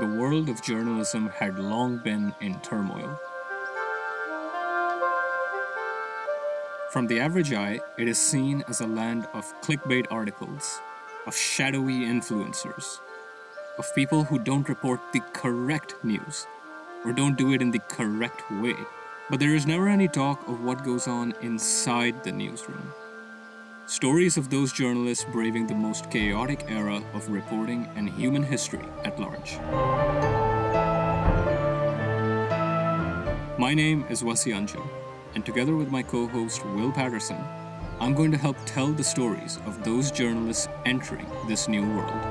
the world of journalism had long been in turmoil. From the average eye, it is seen as a land of clickbait articles, of shadowy influencers, of people who don't report the correct news or don't do it in the correct way. But there is never any talk of what goes on inside the newsroom. Stories of those journalists braving the most chaotic era of reporting and human history at large. My name is Wasi Anjum, and together with my co host Will Patterson, I'm going to help tell the stories of those journalists entering this new world.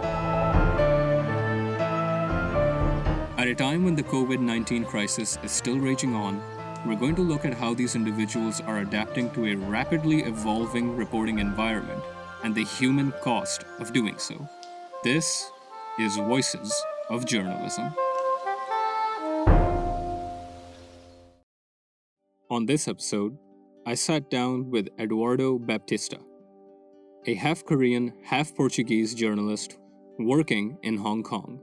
At a time when the COVID 19 crisis is still raging on, we're going to look at how these individuals are adapting to a rapidly evolving reporting environment and the human cost of doing so. This is Voices of Journalism. On this episode, I sat down with Eduardo Baptista, a half Korean, half Portuguese journalist working in Hong Kong.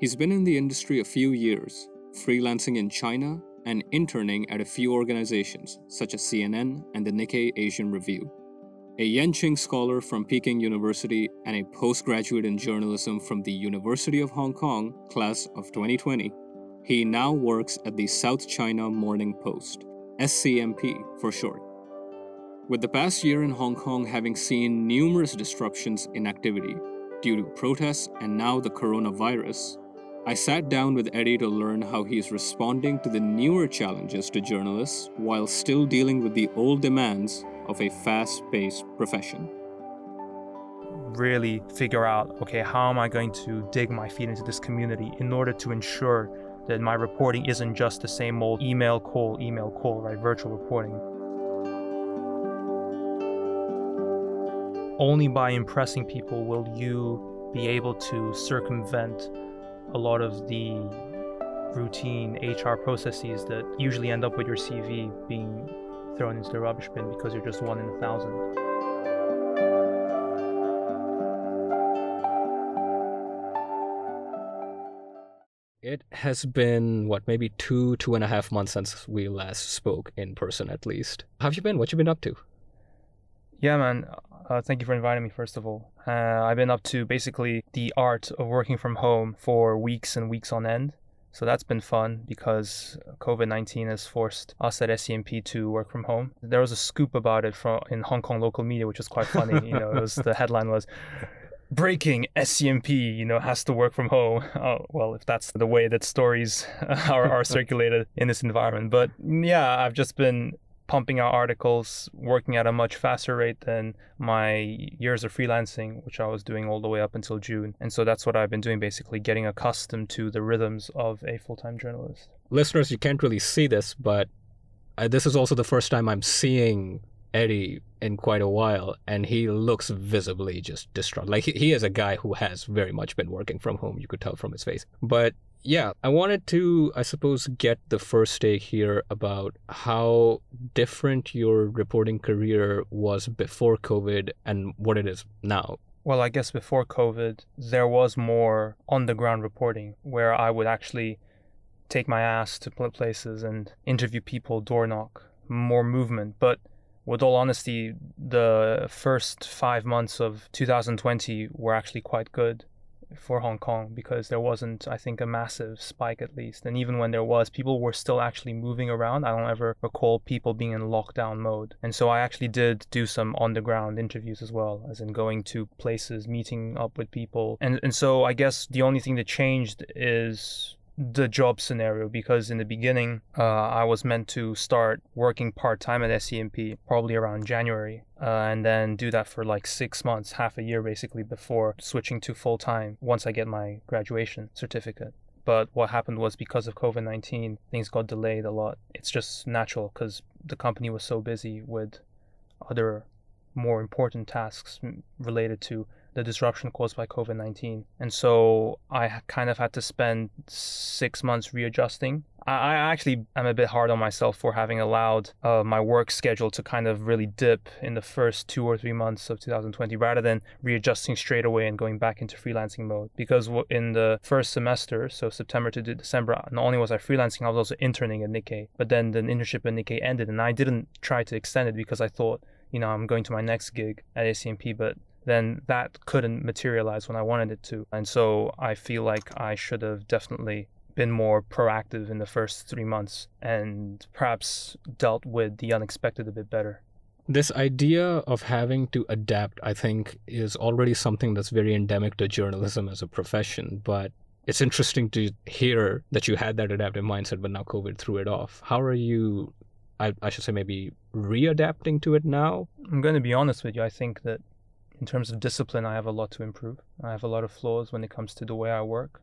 He's been in the industry a few years, freelancing in China and interning at a few organizations such as CNN and the Nikkei Asian Review. A Yenching scholar from Peking University and a postgraduate in journalism from the University of Hong Kong, class of 2020, he now works at the South China Morning Post, SCMP for short. With the past year in Hong Kong having seen numerous disruptions in activity due to protests and now the coronavirus, I sat down with Eddie to learn how he is responding to the newer challenges to journalists while still dealing with the old demands of a fast paced profession. Really figure out okay, how am I going to dig my feet into this community in order to ensure that my reporting isn't just the same old email call, email call, right? Virtual reporting. Only by impressing people will you be able to circumvent a lot of the routine HR processes that usually end up with your CV being thrown into the rubbish bin because you're just one in a thousand. It has been what maybe two two and a half months since we last spoke in person, at least. How have you been? What you been up to? Yeah, man. Uh, thank you for inviting me, first of all. Uh, I've been up to basically the art of working from home for weeks and weeks on end. So that's been fun because COVID 19 has forced us at SCMP to work from home. There was a scoop about it from in Hong Kong local media, which was quite funny. you know, it was the headline was breaking SCMP, you know, has to work from home. Oh, well, if that's the way that stories are, are circulated in this environment. But yeah, I've just been pumping out articles, working at a much faster rate than my years of freelancing, which I was doing all the way up until June. And so that's what I've been doing basically, getting accustomed to the rhythms of a full time journalist. Listeners, you can't really see this, but uh, this is also the first time I'm seeing Eddie in quite a while, and he looks visibly just distraught. Like he, he is a guy who has very much been working from home, you could tell from his face. But yeah, I wanted to, I suppose, get the first take here about how different your reporting career was before COVID and what it is now. Well, I guess before COVID, there was more on the ground reporting where I would actually take my ass to places and interview people, door knock, more movement. But with all honesty, the first five months of 2020 were actually quite good for Hong Kong because there wasn't, I think, a massive spike at least. And even when there was, people were still actually moving around. I don't ever recall people being in lockdown mode. And so I actually did do some on the ground interviews as well, as in going to places, meeting up with people. And, and so I guess the only thing that changed is the job scenario because in the beginning uh, I was meant to start working part time at SCMP probably around January uh, and then do that for like six months, half a year basically before switching to full time once I get my graduation certificate. But what happened was because of COVID 19, things got delayed a lot. It's just natural because the company was so busy with other more important tasks related to the disruption caused by COVID 19. And so I kind of had to spend six months readjusting. I actually am a bit hard on myself for having allowed uh, my work schedule to kind of really dip in the first two or three months of 2020 rather than readjusting straight away and going back into freelancing mode. Because in the first semester, so September to December, not only was I freelancing, I was also interning at Nikkei. But then the internship at Nikkei ended and I didn't try to extend it because I thought, you know, I'm going to my next gig at SCMP, but then that couldn't materialize when I wanted it to. And so I feel like I should have definitely been more proactive in the first three months and perhaps dealt with the unexpected a bit better. This idea of having to adapt, I think, is already something that's very endemic to journalism as a profession. But it's interesting to hear that you had that adaptive mindset, but now COVID threw it off. How are you, I, I should say, maybe readapting to it now? I'm going to be honest with you. I think that in terms of discipline, I have a lot to improve. I have a lot of flaws when it comes to the way I work.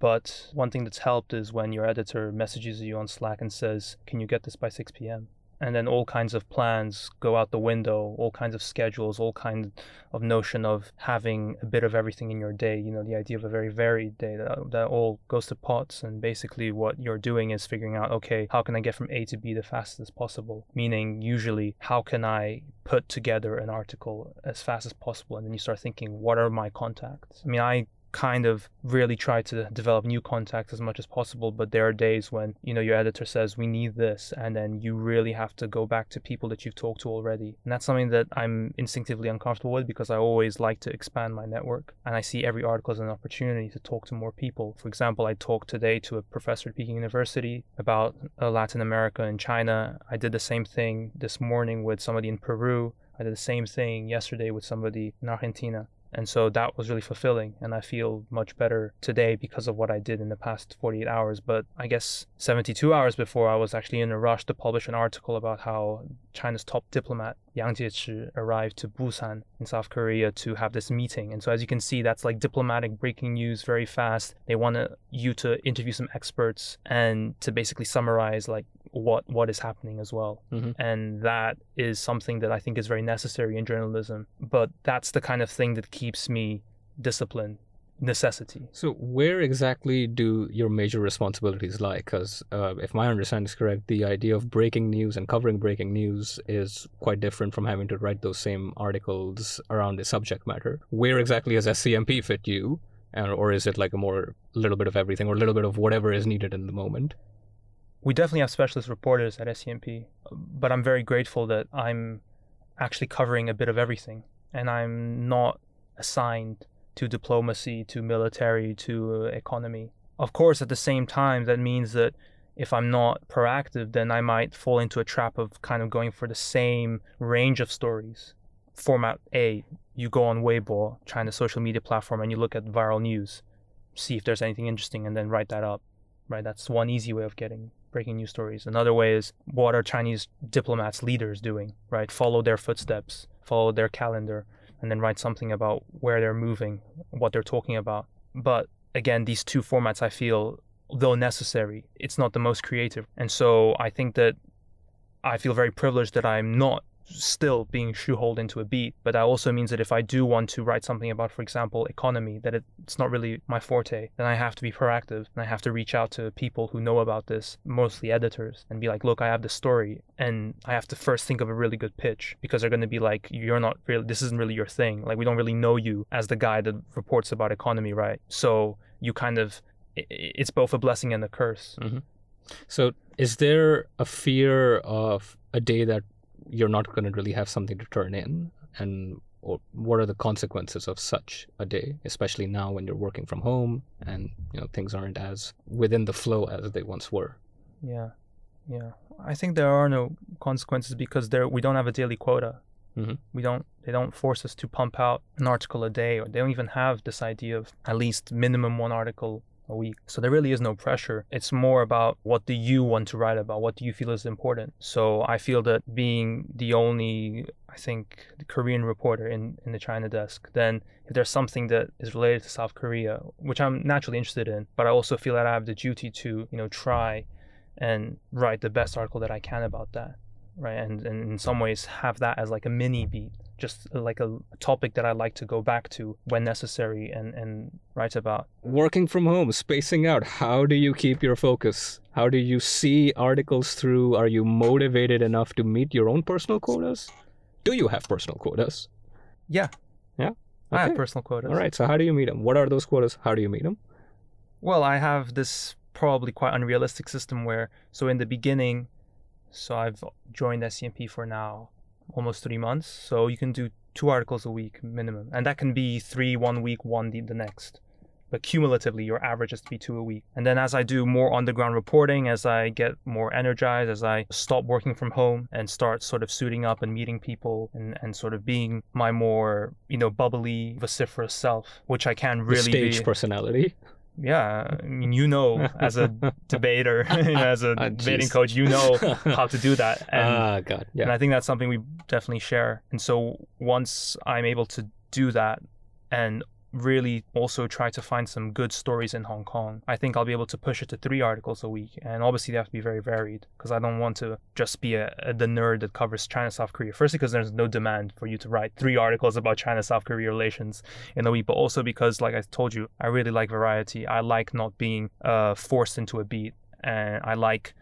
But one thing that's helped is when your editor messages you on Slack and says, Can you get this by 6 p.m.? And then all kinds of plans go out the window all kinds of schedules all kind of notion of having a bit of everything in your day you know the idea of a very varied day that, that all goes to pots and basically what you're doing is figuring out okay how can i get from a to b the fastest possible? Meaning usually how can i put together an article as fast as possible? And then you start thinking what are my contacts? I mean i kind of really try to develop new contacts as much as possible but there are days when you know your editor says we need this and then you really have to go back to people that you've talked to already. And that's something that i'm instinctively uncomfortable with because i always like to expand my network and i see every article as an opportunity to talk to more people. For example i talked today to a professor at peking university about uh, latin america and china. I did the same thing this morning with somebody in peru. I did the same thing yesterday with somebody in Argentina. And so that was really fulfilling. And I feel much better today because of what I did in the past 48 hours. But I guess 72 hours before, I was actually in a rush to publish an article about how China's top diplomat, Yang Jiechi, arrived to Busan in South Korea to have this meeting. And so, as you can see, that's like diplomatic breaking news very fast. They want you to interview some experts and to basically summarize like what what is happening as well. Mm-hmm. and that is something that i think is very necessary in journalism but that's the kind of thing that keeps me disciplined. Necessity. So where exactly do your major responsibilities lie? Because uh, if my understanding is correct the idea of breaking news and covering breaking news is quite different from having to write those same articles around a subject matter. Where exactly does scmp fit you? Or is it like a more little bit of everything or a little bit of whatever is needed in the moment we definitely have specialist reporters at SCMP, but I'm very grateful that I'm actually covering a bit of everything and I'm not assigned to diplomacy, to military, to uh, economy. Of course, at the same time, that means that if I'm not proactive, then I might fall into a trap of kind of going for the same range of stories. Format A, you go on Weibo, China's social media platform, and you look at viral news, see if there's anything interesting, and then write that up. Right? That's one easy way of getting breaking news stories. Another way is what are Chinese diplomats, leaders doing, right? Follow their footsteps, follow their calendar, and then write something about where they're moving, what they're talking about. But again, these two formats, I feel, though necessary, it's not the most creative. And so I think that I feel very privileged that I'm not still being shoehorned into a beat. But that also means that if I do want to write something about, for example, economy, that it's not really my forte, then I have to be proactive and I have to reach out to people who know about this, mostly editors, and be like, look, I have this story. And I have to first think of a really good pitch because they're going to be like, you're not really, this isn't really your thing. Like, we don't really know you as the guy that reports about economy, right? So you kind of, it's both a blessing and a curse. Mm-hmm. So, is there a fear of a day that you're not going to really have something to turn in and or what are the consequences of such a day especially now when you're working from home and you know things aren't as within the flow as they once were? Yeah yeah. I think there are no consequences because there we don't have a daily quota. Mm-hmm. we don't they don't force us to pump out an article a day or they don't even have this idea of at least minimum one article a week. So there really is no pressure. It's more about what do you want to write about? What do you feel is important? So I feel that being the only, I think, Korean reporter in, in the China desk, then if there's something that is related to South Korea, which I'm naturally interested in, but I also feel that I have the duty to, you know, try and write the best article that I can about that. Right. And, and in some ways have that as like a mini beat just uh, like a, a topic that I like to go back to when necessary and, and write about. Working from home, spacing out, how do you keep your focus? How do you see articles through? Are you motivated enough to meet your own personal quotas? Do you have personal quotas? Yeah. Yeah? I have personal quotas. All right, so how do you meet them? What are those quotas? How do you meet them? Well, I have this probably quite unrealistic system where, so in the beginning, so I've joined SCMP for now almost three months. So you can do two articles a week minimum, and that can be three one week, one the, the next. But cumulatively, your average has to be two a week. And then as I do more on the ground reporting, as I get more energized, as I stop working from home and start sort of suiting up and meeting people and, and sort of being my more, you know, bubbly, vociferous self, which I can The really stage be. personality. Yeah, I mean, you know, as a debater, as a Ah, debating coach, you know how to do that, and, ah, God. yeah. and I think that's something we definitely share. And so once I'm able to do that, and really also try to find some good stories in Hong Kong, I think I'll be able to push it to three articles a week. And obviously, they have to be very varied because I don't want to just be a, a, the nerd that covers China South Korea. Firstly, because there's no demand for you to write three articles about China South Korea relations in a week, but also because, like I told you, I really like variety. I like not being uh, forced into a beat, and I like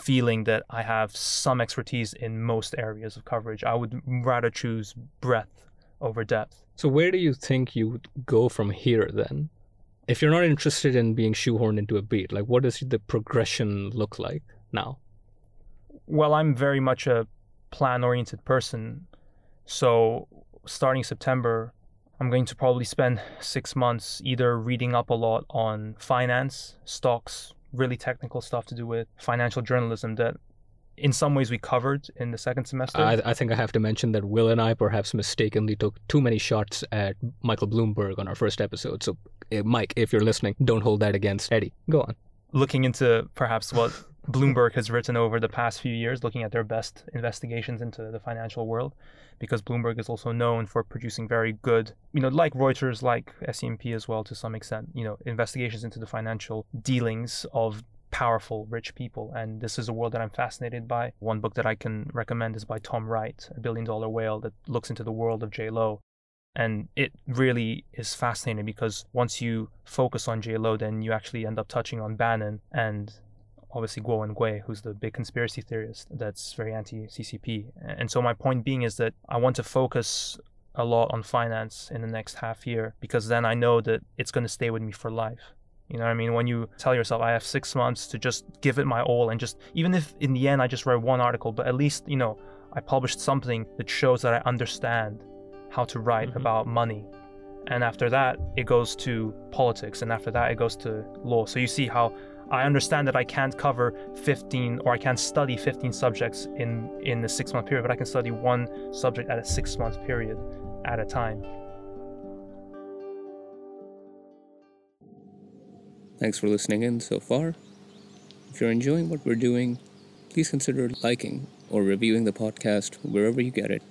feeling that I have some expertise in most areas of coverage. I would rather choose breadth over depth. So where do you think you would go from here then? If you're not interested in being shoehorned into a beat, like what does the progression look like now? Well, I'm very much a plan oriented person. So, starting September, I'm going to probably spend six months either reading up a lot on finance, stocks, really technical stuff to do with financial journalism that in some ways we covered in the second semester. I, I think I have to mention that Will and I perhaps mistakenly took too many shots at Michael Bloomberg on our first episode. So, eh, Mike, if you're listening, don't hold that against Eddie. Go on. looking into perhaps what Bloomberg has written over the past few years, looking at their best investigations into the financial world, because Bloomberg is also known for producing very good, you know, like Reuters, like SCMP as well to some extent, you know, investigations into the financial dealings of powerful, rich people. And this is a world that I'm fascinated by. One book that I can recommend is by Tom Wright, A Billion Dollar Whale, that looks into the world of Jho Low. And it really is fascinating because once you focus on Jho Low, then you actually end up touching on Bannon and obviously Guo Wengui, who's the big conspiracy theorist that's very anti CCP. And so my point being is that I want to focus a lot on finance in the next half year because then I know that it's going to stay with me for life. You know what I mean? When you tell yourself, I have six months to just give it my all and just, even if in the end I just write one article, but at least, you know, I published something that shows that I understand how to write Mhm. about money. And after that, it goes to politics. And after that, it goes to law. So you see how I understand that I can't cover 15 or I can't study 15 subjects in, in the six month period, but I can study one subject at a six month period at a time. Thanks for listening in so far. If you're enjoying what we're doing, please consider liking or reviewing the podcast wherever you get it.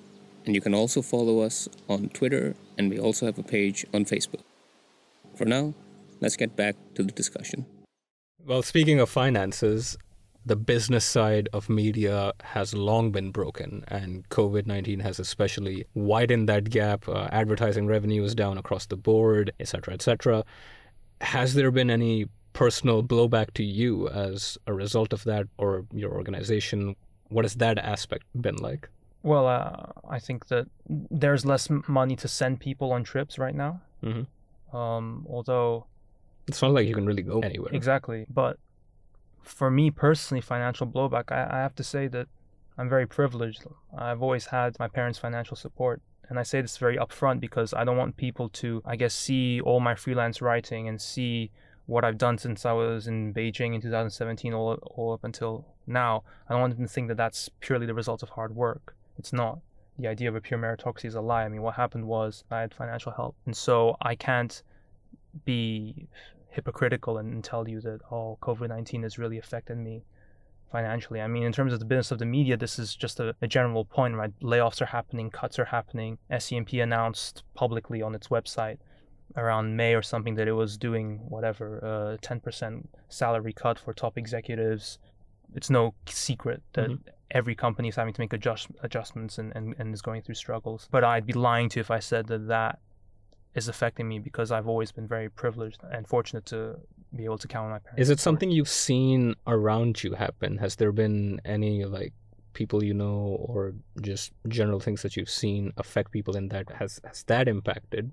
And you can also follow us on Twitter, and we also have a page on Facebook. For now, let's get back to the discussion. Well, speaking of finances, the business side of media has long been broken, and COVID 19 has especially widened that gap. Uh, advertising revenue is down across the board, etc., etc. Has there been any personal blowback to you as a result of that, or your organization? What has that aspect been like? Well, uh, I think that there's less money to send people on trips right now. Mhm. Um, although It's not like you can really go anywhere. Exactly. But for me personally, financial blowback, I, I have to say that I'm very privileged. I've always had my parents' financial support. And I say this very upfront because I don't want people to, I guess, see all my freelance writing and see what I've done since I was in Beijing in 2017 all, all up until now. I don't want them to think that that's purely the result of hard work. It's not. The idea of a pure meritocracy is a lie. I mean, what happened was I had financial help. And so I can't be hypocritical and, tell you that oh COVID nineteen has really affected me financially. I mean, in terms of the business of the media, this is just a, a general point, right? Layoffs are happening, cuts are happening. SCMP announced publicly on its website around May or something that it was doing whatever uh, ten percent salary cut for top executives. It's no secret that Mhm. every company is having to make adjust, adjustments and, and, and is going through struggles. But I'd be lying to you if I said that that is affecting me because I've always been very privileged and fortunate to be able to count on my parents. Is it something you've seen around you happen? Has there been any like people you know or just general things that you've seen affect people in that has has that impacted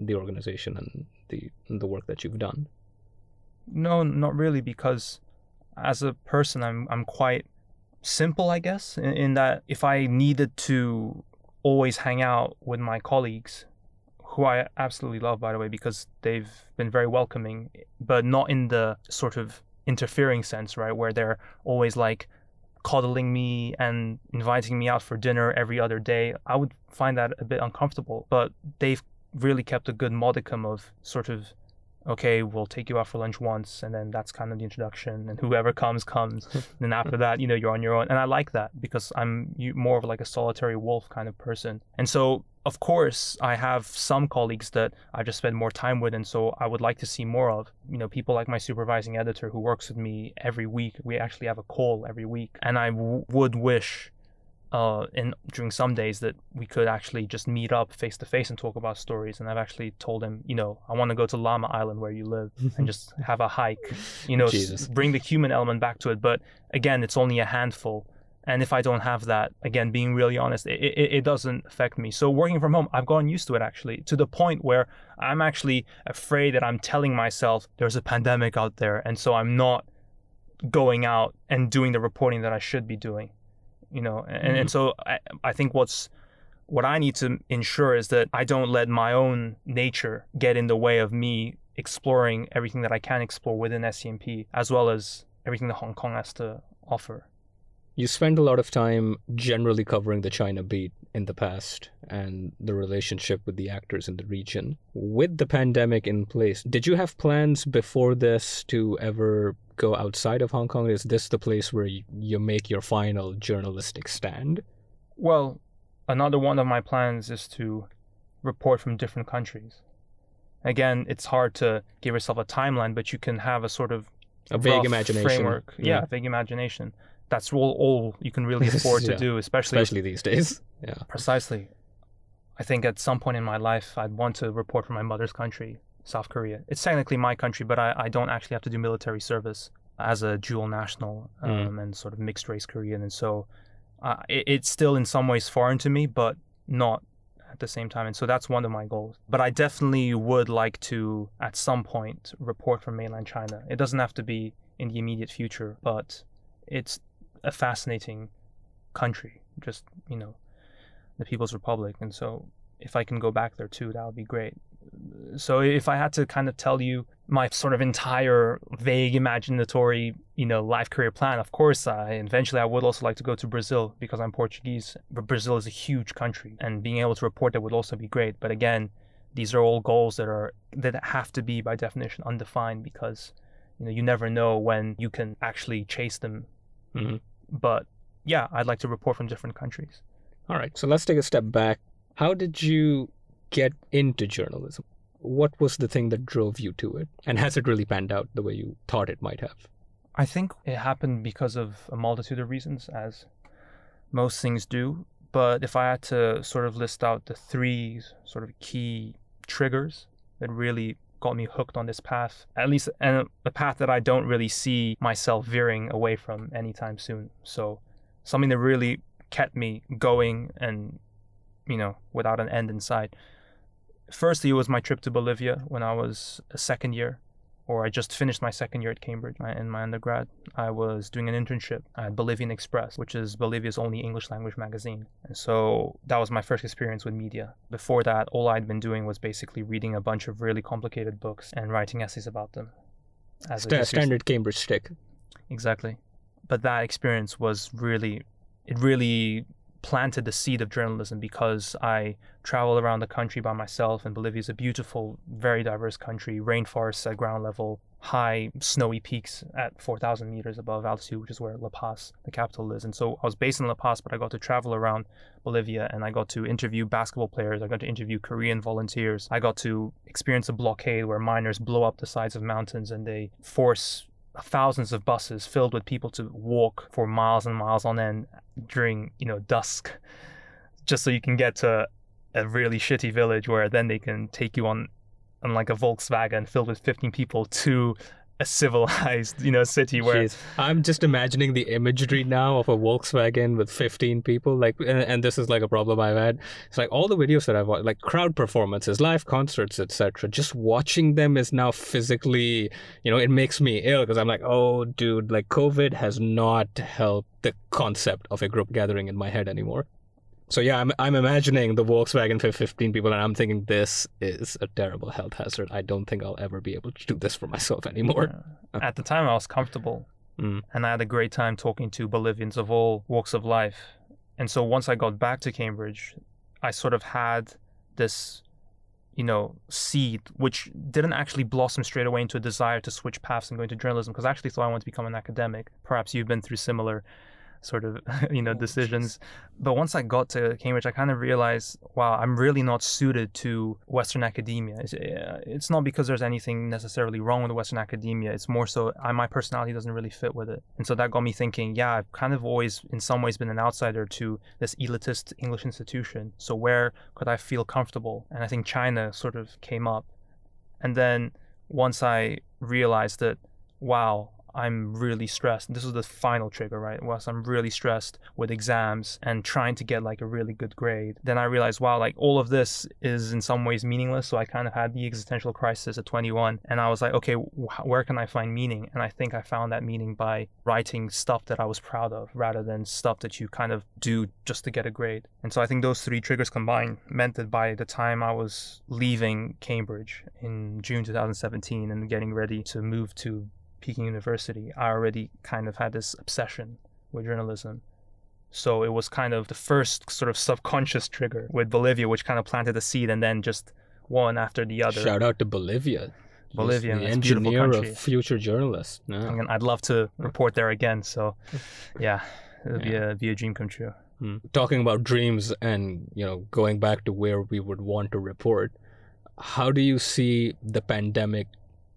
the organization and the the work that you've done? No, not really because as a person I'm I'm quite simple, I guess, in, in that if I needed to always hang out with my colleagues who I absolutely love, by the way, because they've been very welcoming, but not in the sort of interfering sense, right? Where they're always like coddling me and inviting me out for dinner every other day. I would find that a bit uncomfortable, but they've really kept a good modicum of sort of okay, we'll take you out for lunch once, and then that's kind of the introduction, and whoever comes comes. and then after that, you know, you're on your own, and I like that because I'm more of like a solitary wolf kind of person, and so of course I have some colleagues that I just spend more time with, and so I would like to see more of. You know, people like my supervising editor who works with me every week. We actually have a call every week, and I w- would wish uh, in during some days that we could actually just meet up face to face and talk about stories. And I've actually told him, you know, I want to go to Lamma Island where you live and just have a hike, you know, s- bring the human element back to it. But again, it's only a handful. And if I don't have that, again, being really honest, it, it, it doesn't affect me. So working from home, I've gotten used to it actually, to the point where I'm actually afraid that I'm telling myself there's a pandemic out there. And so I'm not going out and doing the reporting that I should be doing you know and, mm-hmm. and so I, I think what's what i need to ensure is that i don't let my own nature get in the way of me exploring everything that i can explore within scmp as well as everything that hong kong has to offer you spend a lot of time generally covering the China beat in the past and the relationship with the actors in the region. With the pandemic in place, did you have plans before this to ever go outside of Hong Kong? Is this the place where you make your final journalistic stand? Well, another one of my plans is to report from different countries. Again, it's hard to give yourself a timeline, but you can have a sort of a vague imagination framework. Yeah, yeah vague imagination that's all, all you can really afford yeah. to do, especially especially these days. Yeah, precisely. I think at some point in my life, I'd want to report from my mother's country, South Korea. It's technically my country, but I, I don't actually have to do military service as a dual national mm. um, mm. and sort of mixed race Korean, and so uh, it, it's still in some ways foreign to me, but not at the same time. And so that's one of my goals. But I definitely would like to, at some point, report from mainland China. It doesn't have to be in the immediate future, but it's a fascinating country, just you know, the People's Republic, and so if I can go back there too, that would be great. So if I had to kind of tell you my sort of entire vague imaginatory, you know, life career plan, of course, I eventually I would also like to go to Brazil because I'm Portuguese. But Brazil is a huge country, and being able to report there would also be great. But again, these are all goals that are that have to be by definition undefined because you know you never know when you can actually chase them. Mm-hmm. But yeah, I'd like to report from different countries. All right. So let's take a step back. How did you get into journalism? What was the thing that drove you to it? And has it really panned out the way you thought it might have? I think it happened because of a multitude of reasons, as most things do. But if I had to sort of list out the three sort of key triggers that really got me hooked on this path, at least and a path that I don't really see myself veering away from anytime soon. So something that really kept me going and you know without an end in sight. Firstly, it was my trip to Bolivia when I was a second year or I just finished my second year at Cambridge in my undergrad. I was doing an internship at Bolivian Express, which is Bolivia's only English language magazine. And so that was my first experience with media. Before that, all I'd been doing was basically reading a bunch of really complicated books and writing essays about them. As St- standard Cambridge stick. Exactly. But that experience was really, it really planted the seed of journalism because I travel around the country by myself, and Bolivia is a beautiful, very diverse country, rainforests at ground level, high snowy peaks at 4,000 meters above altitude, which is where La Paz, the capital, is. And so I was based in La Paz, but I got to travel around Bolivia and I got to interview basketball players. I got to interview Korean volunteers. I got to experience a blockade where miners blow up the sides of mountains and they force thousands of buses filled with people to walk for miles and miles on end during you know dusk just so you can get to a really shitty village where then they can take you on on like a Volkswagen filled with 15 people to a civilized, you know, city where Jeez. I'm just imagining the imagery now of a Volkswagen with 15 people. Like, and, and this is like a problem I've had. It's like all the videos that I've watched, like crowd performances, live concerts, etc. Just watching them is now physically, you know, it makes me ill because I'm like, oh, dude, like COVID has not helped the concept of a group gathering in my head anymore. So yeah, I'm I'm imagining the Volkswagen for 15 people, and I'm thinking this is a terrible health hazard. I don't think I'll ever be able to do this for myself anymore. Yeah. At the time, I was comfortable, Mm. and I had a great time talking to Bolivians of all walks of life. And so once I got back to Cambridge, I sort of had this, you know, seed which didn't actually blossom straight away into a desire to switch paths and go into journalism because I actually thought I wanted to become an academic. Perhaps you've been through similar sort of you know Oh, decisions. but once i got to cambridge i kind of realized wow i'm really not suited to western academia. It's, uh, it's not because there's anything necessarily wrong with western academia. It's more so I, my personality doesn't really fit with it. And so that got me thinking yeah i've kind of always in some ways been an outsider to this elitist english institution. So where could i feel comfortable? And i think china sort of came up. And then once i realized that wow I'm really stressed. This was the final trigger, right? Was I'm really stressed with exams and trying to get like a really good grade. Then I realized, wow, like all of this is in some ways meaningless. So I kind of had the existential crisis at 21, and I was like, okay, wh- where can I find meaning? And I think I found that meaning by writing stuff that I was proud of, rather than stuff that you kind of do just to get a grade. And so I think those three triggers combined meant that by the time I was leaving Cambridge in June 2017 and getting ready to move to Peking University, I already kind of had this obsession with journalism. So it was kind of the first sort of subconscious trigger with Bolivia, which kind of planted the seed, and then just one after the other. Shout out to Bolivia. Bolivia, the it's a beautiful engineer of future journalists. Yeah. And I'd love to report there again. So, yeah, it'll be a be a dream come true. Hmm. Talking about dreams and you know going back to where we would want to report, how do you see the pandemic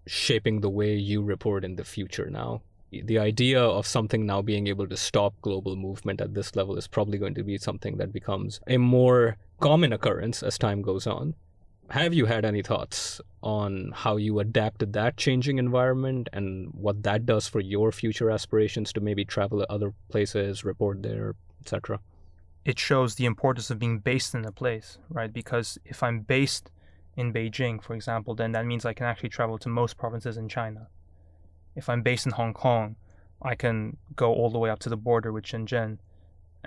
shaping the way you report in the future now? The idea of something now being able to stop global movement at this level is probably going to be something that becomes a more common occurrence as time goes on. Have you had any thoughts on how you adapt to that changing environment and what that does for your future aspirations to maybe travel to other places, report there, etc.? it shows the importance of being based in a place, right? Because if I'm based in Beijing, for example, then that means I can actually travel to most provinces in China. If I'm based in Hong Kong, I can go all the way up to the border with Shenzhen,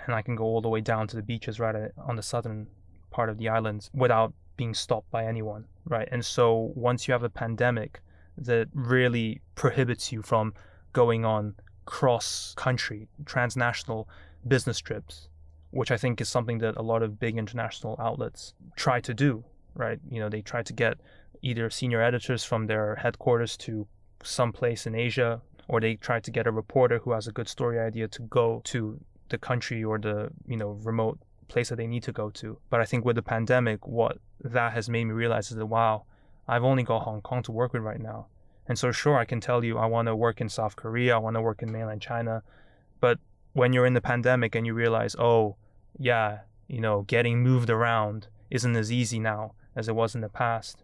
and I can go all the way down to the beaches right on the southern part of the islands without being stopped by anyone, right? And so once you have a pandemic that really prohibits you from going on cross country, transnational business trips, which I think is something that a lot of big international outlets try to do, right? You know, they try to get either senior editors from their headquarters to some place in Asia, or they try to get a reporter who has a good story idea to go to the country or the, you know, remote place that they need to go to. But I think with the pandemic, what that has made me realize is that, wow, I've only got Hong Kong to work with right now. And so, sure, I can tell you I want to work in South Korea, I want to work in mainland China. But when you're in the pandemic and you realize, oh, yeah, you know, getting moved around isn't as easy now as it was in the past,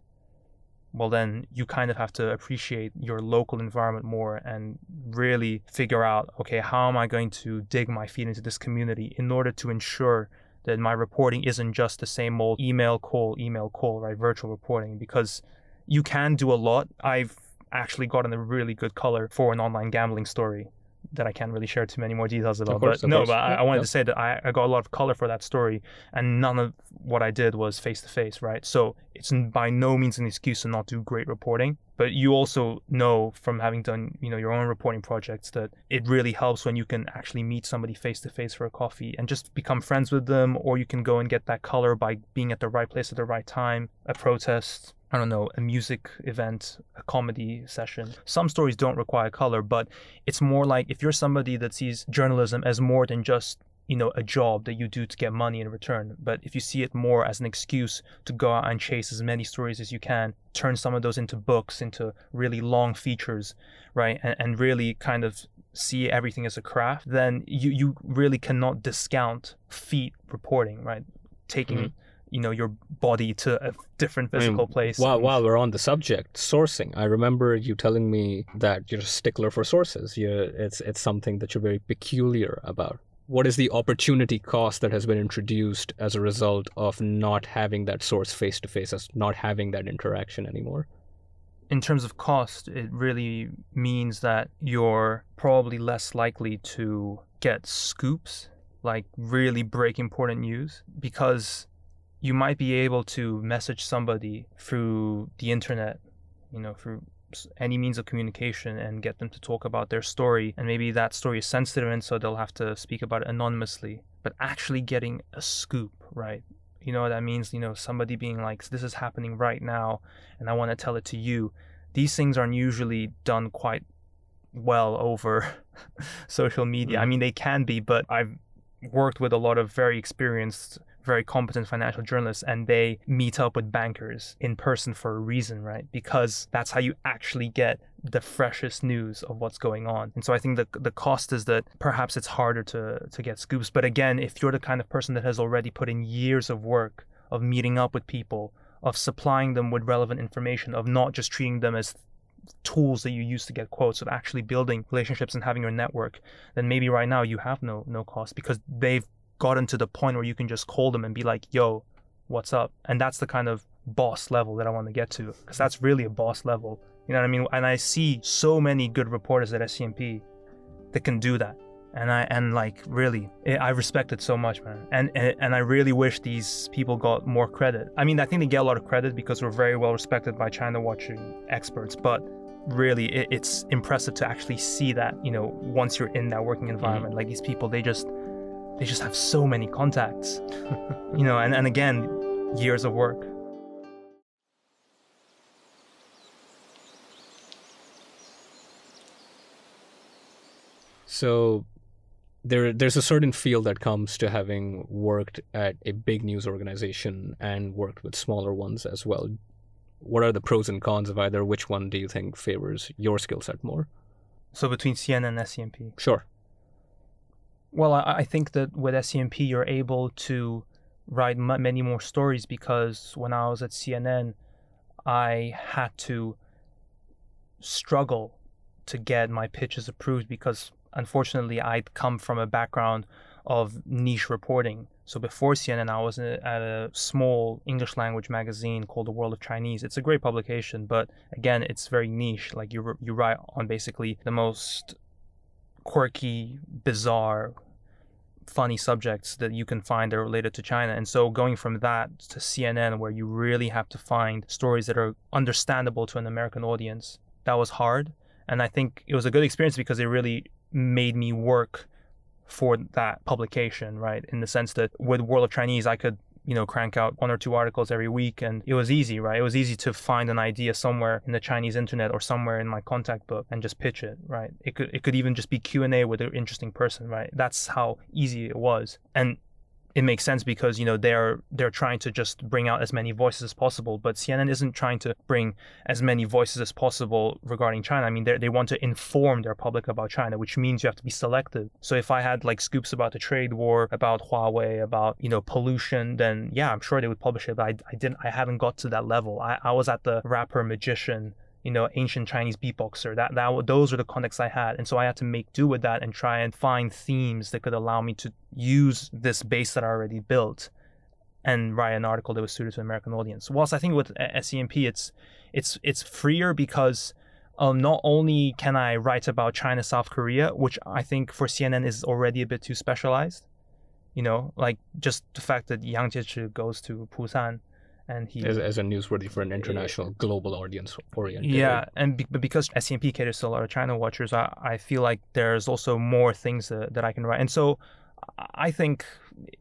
well, then you kind of have to appreciate your local environment more and really figure out, okay, how am I going to dig my feet into this community in order to ensure that my reporting isn't just the same old email call, email call, right? Virtual reporting, because you can do a lot. I've actually gotten a really good color for an online gambling story that I can't really share too many more details about. course, but no, course. but I, I wanted yeah. to say that I, I got a lot of color for that story, and none of what I did was face to face, right? So it's by no means an excuse to not do great reporting. But you also know from having done, you know, your own reporting projects that it really helps when you can actually meet somebody face to face for a coffee and just become friends with them, or you can go and get that color by being at the right place at the right time, a protest, I don't know, a music event, a comedy session. Some stories don't require color, but it's more like if you're somebody that sees journalism as more than just you know a job that you do to get money in return but if you see it more as an excuse to go out and chase as many stories as you can turn some of those into books into really long features right and, and really kind of see everything as a craft then you you really cannot discount feet reporting right taking mm-hmm you know your body to a different physical I mean, place. While while we're on the subject, sourcing. I remember you telling me that you're a stickler for sources. You it's it's something that you're very peculiar about. What is the opportunity cost that has been introduced as a result of not having that source face to face, as not having that interaction anymore? in terms of cost, it really means that you're probably less likely to get scoops, like really break important news, because you might be able to message somebody through the internet, you know, through any means of communication and get them to talk about their story. And maybe that story is sensitive and so they'll have to speak about it anonymously. But actually getting a scoop, right? You know what that means? You know, somebody being like, this is happening right now and I want to tell it to you. These things aren't usually done quite well over social media. I mm-hmm. mean, they can be, but I've worked with a lot of very experienced very competent financial journalists and they meet up with bankers in person for a reason, right? Because that's how you actually get the freshest news of what's going on. And so I think the the cost is that perhaps it's harder to to get scoops. But again, if you're the kind of person that has already put in years of work of meeting up with people, of supplying them with relevant information, of not just treating them as tools that you use to get quotes of actually building relationships and having your network then maybe right now you have no no cost because they've gotten to the point where you can just call them and be like, yo, what's up? And that's the kind of boss level that I want to get to because that's really a boss level. You know what I mean? And I see so many good reporters at SCMP that can do that. And I and like really, I respect it so much, man. And, and and I really wish these people got more credit. I mean, I think they get a lot of credit because we're very well respected by China watching experts, but really it, it's impressive to actually see that you know once you're in that working environment mm-hmm. like these people they just they just have so many contacts, you know, and, and again, years of work. So there there's a certain feel that comes to having worked at a big news organization and worked with smaller ones as well. What are the pros and cons of either? Which one do you think favors your skill set more? So between CNN and SCMP? Sure. Well, I, I think that with SCMP, you're able to write m- many more stories because when I was at CNN, I had to struggle to get my pitches approved because unfortunately I'd come from a background of niche reporting. So before CNN, I was at a small English language magazine called The World of Chinese. It's a great publication, but again, it's very niche. Like you, you write on basically the most quirky, bizarre, funny subjects that you can find that are related to China. And so going from that to CNN, where you really have to find stories that are understandable to an American audience, that was hard. And I think it was a good experience because it really made me work for that publication, right? In the sense that with World of Chinese, I could you know, crank out one or two articles every week. And it was easy, right? It was easy to find an idea somewhere in the Chinese internet or somewhere in my contact book and just pitch it, right? It could, it could even just be Q&A with an interesting person, right? That's how easy it was. And it makes sense because you know they're they're trying to just bring out as many voices as possible but cnn isn't trying to bring as many voices as possible regarding china. I mean they want to inform their public about china which means you have to be selective. So if i had like scoops about the trade war about huawei about you know pollution then yeah i'm sure they would publish it but i, I didn't i haven't got to that level. I, I was at the rapper magician you know, ancient Chinese beatboxer. That that those were the contexts I had, and so I had to make do with that and try and find themes that could allow me to use this base that I already built, and write an article that was suited to an American audience. Whilst I think with SCMP, it's it's it's freer because um, not only can I write about China, South Korea, which I think for CNN is already a bit too specialized. You know, like just the fact that Yang Jiechi goes to Busan and he as, as a newsworthy for an international global audience oriented yeah and be, because scmp caters to a lot of china watchers i, I feel like there's also more things that, that i can write. And so i think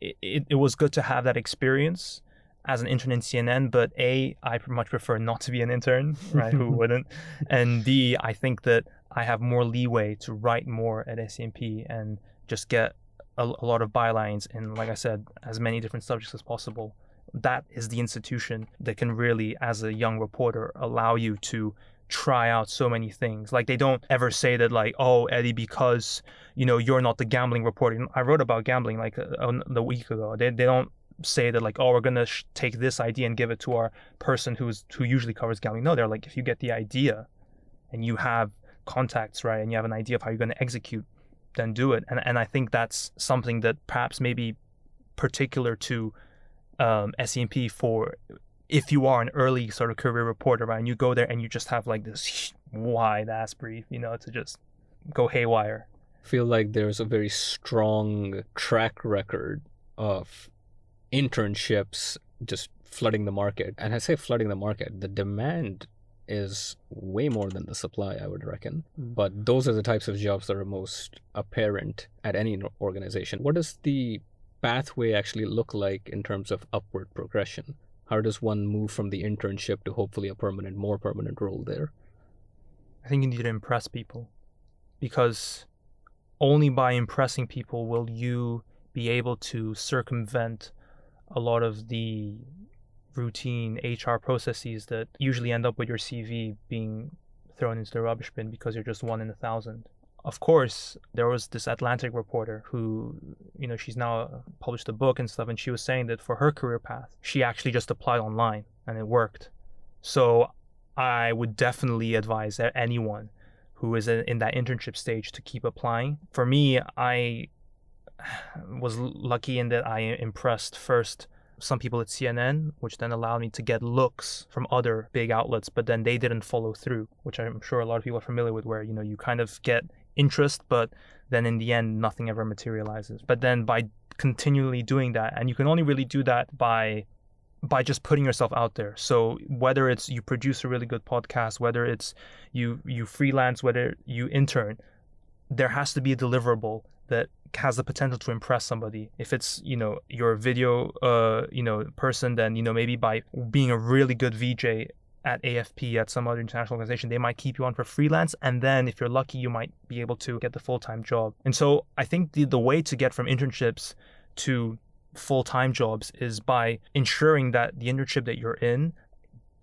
it, it was good to have that experience as an intern in cnn but a i much prefer not to be an intern right who wouldn't? And b i think that i have more leeway to write more at scmp and just get a, a lot of bylines in, like I said, as many different subjects as possible. That is the institution that can really, as a young reporter, allow you to try out so many things. Like they don't ever say that like, oh Eddie, because you know you're not the gambling reporter. I wrote about gambling like a, uh, week ago. They they don't say that like, oh, we're gonna sh- take this idea and give it to our person who's who usually covers gambling. No, they're like, if you get the idea, and you have contacts right, and you have an idea of how you're gonna execute, then do it. And and I think that's something that perhaps maybe particular to um, SCMP for if you are an early sort of career reporter, right, and you go there and you just have like this wide ass brief, you know, to just go haywire. feel like there's a very strong track record of internships just flooding the market. And I say flooding the market, the demand is way more than the supply, I would reckon. Mm. But those are the types of jobs that are most apparent at any organization. What does the pathway actually look like in terms of upward progression? How does one move from the internship to hopefully a permanent, more permanent role there? I think you need to impress people because only by impressing people will you be able to circumvent a lot of the routine HR processes that usually end up with your CV being thrown into the rubbish bin because you're just one in a thousand. Of course, there was this Atlantic reporter who, you know, she's now published a book and stuff, and she was saying that for her career path, she actually just applied online and it worked. So I would definitely advise anyone who is in that internship stage to keep applying. For me, I was lucky in that I impressed first some people at CNN, which then allowed me to get looks from other big outlets, but then they didn't follow through, which I'm sure a lot of people are familiar with, where you know you kind of get interest, but then in the end nothing ever materializes. But then by continually doing that, and you can only really do that by by just putting yourself out there. So whether it's you produce a really good podcast, whether it's you you freelance, whether you intern, there has to be a deliverable that has the potential to impress somebody. If it's you know your video uh you know person, then you know maybe by being a really good VJ at AFP at some other international organization, they might keep you on for freelance, and then if you're lucky, you might be able to get the full time job. And so I think the the way to get from internships to full time jobs is by ensuring that the internship that you're in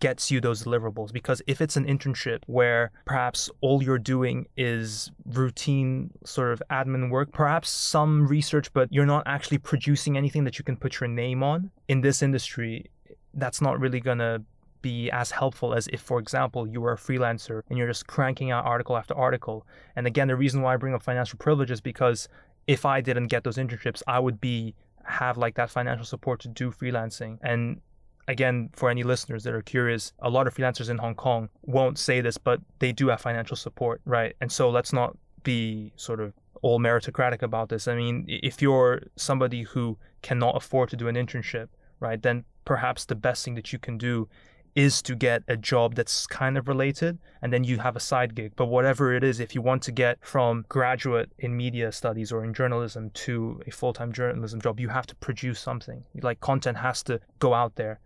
gets you those deliverables. Because if it's an internship where perhaps all you're doing is routine sort of admin work, perhaps some research, but you're not actually producing anything that you can put your name on in this industry, that's not really going to be as helpful as if, for example, you were a freelancer and you're just cranking out article after article. And again, the reason why I bring up financial privilege is because if I didn't get those internships, I would be have like that financial support to do freelancing. And again, for any listeners that are curious, a lot of freelancers in Hong Kong won't say this, but they do have financial support, right? And so let's not be sort of all meritocratic about this. I mean, if you're somebody who cannot afford to do an internship, right, then perhaps the best thing that you can do is to get a job that's kind of related and then you have a side gig. But whatever it is, if you want to get from graduate in media studies or in journalism to a full time journalism job, you have to produce something. Like content has to go out there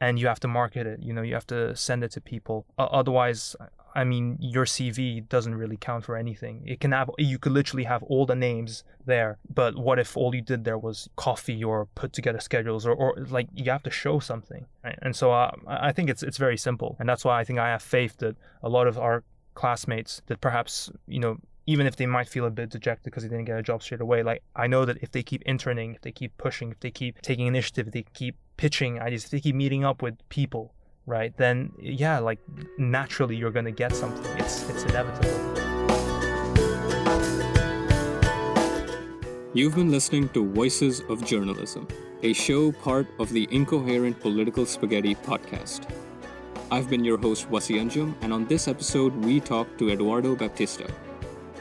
and you have to market it. You know, you have to send it to people. Uh, otherwise, I mean, your CV doesn't really count for anything. It can have, you could literally have all the names there, but what if all you did there was coffee or put together schedules or, or like you have to show something, right? And so uh, I think it's it's very simple, and that's why I think I have faith that a lot of our classmates that perhaps you know even if they might feel a bit dejected because they didn't get a job straight away, like I know that if they keep interning, if they keep pushing, if they keep taking initiative, if they keep pitching ideas, if they keep meeting up with people, right, then yeah, like naturally you're gonna get something. It's it's inevitable. You've been listening to Voices of Journalism, a show part of the Incoherent Political Spaghetti podcast. I've been your host Wasi Anjum, and on this episode we talked to Eduardo Baptista,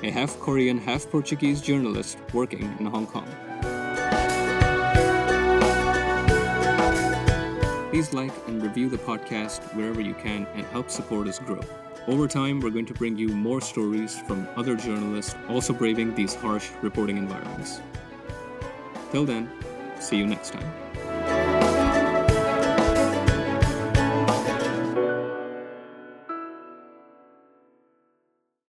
a half Korean, half Portuguese journalist working in Hong Kong. Please like and review the podcast wherever you can and help support us grow. Over time, we're going to bring you more stories from other journalists also braving these harsh reporting environments. Till then, see you next time.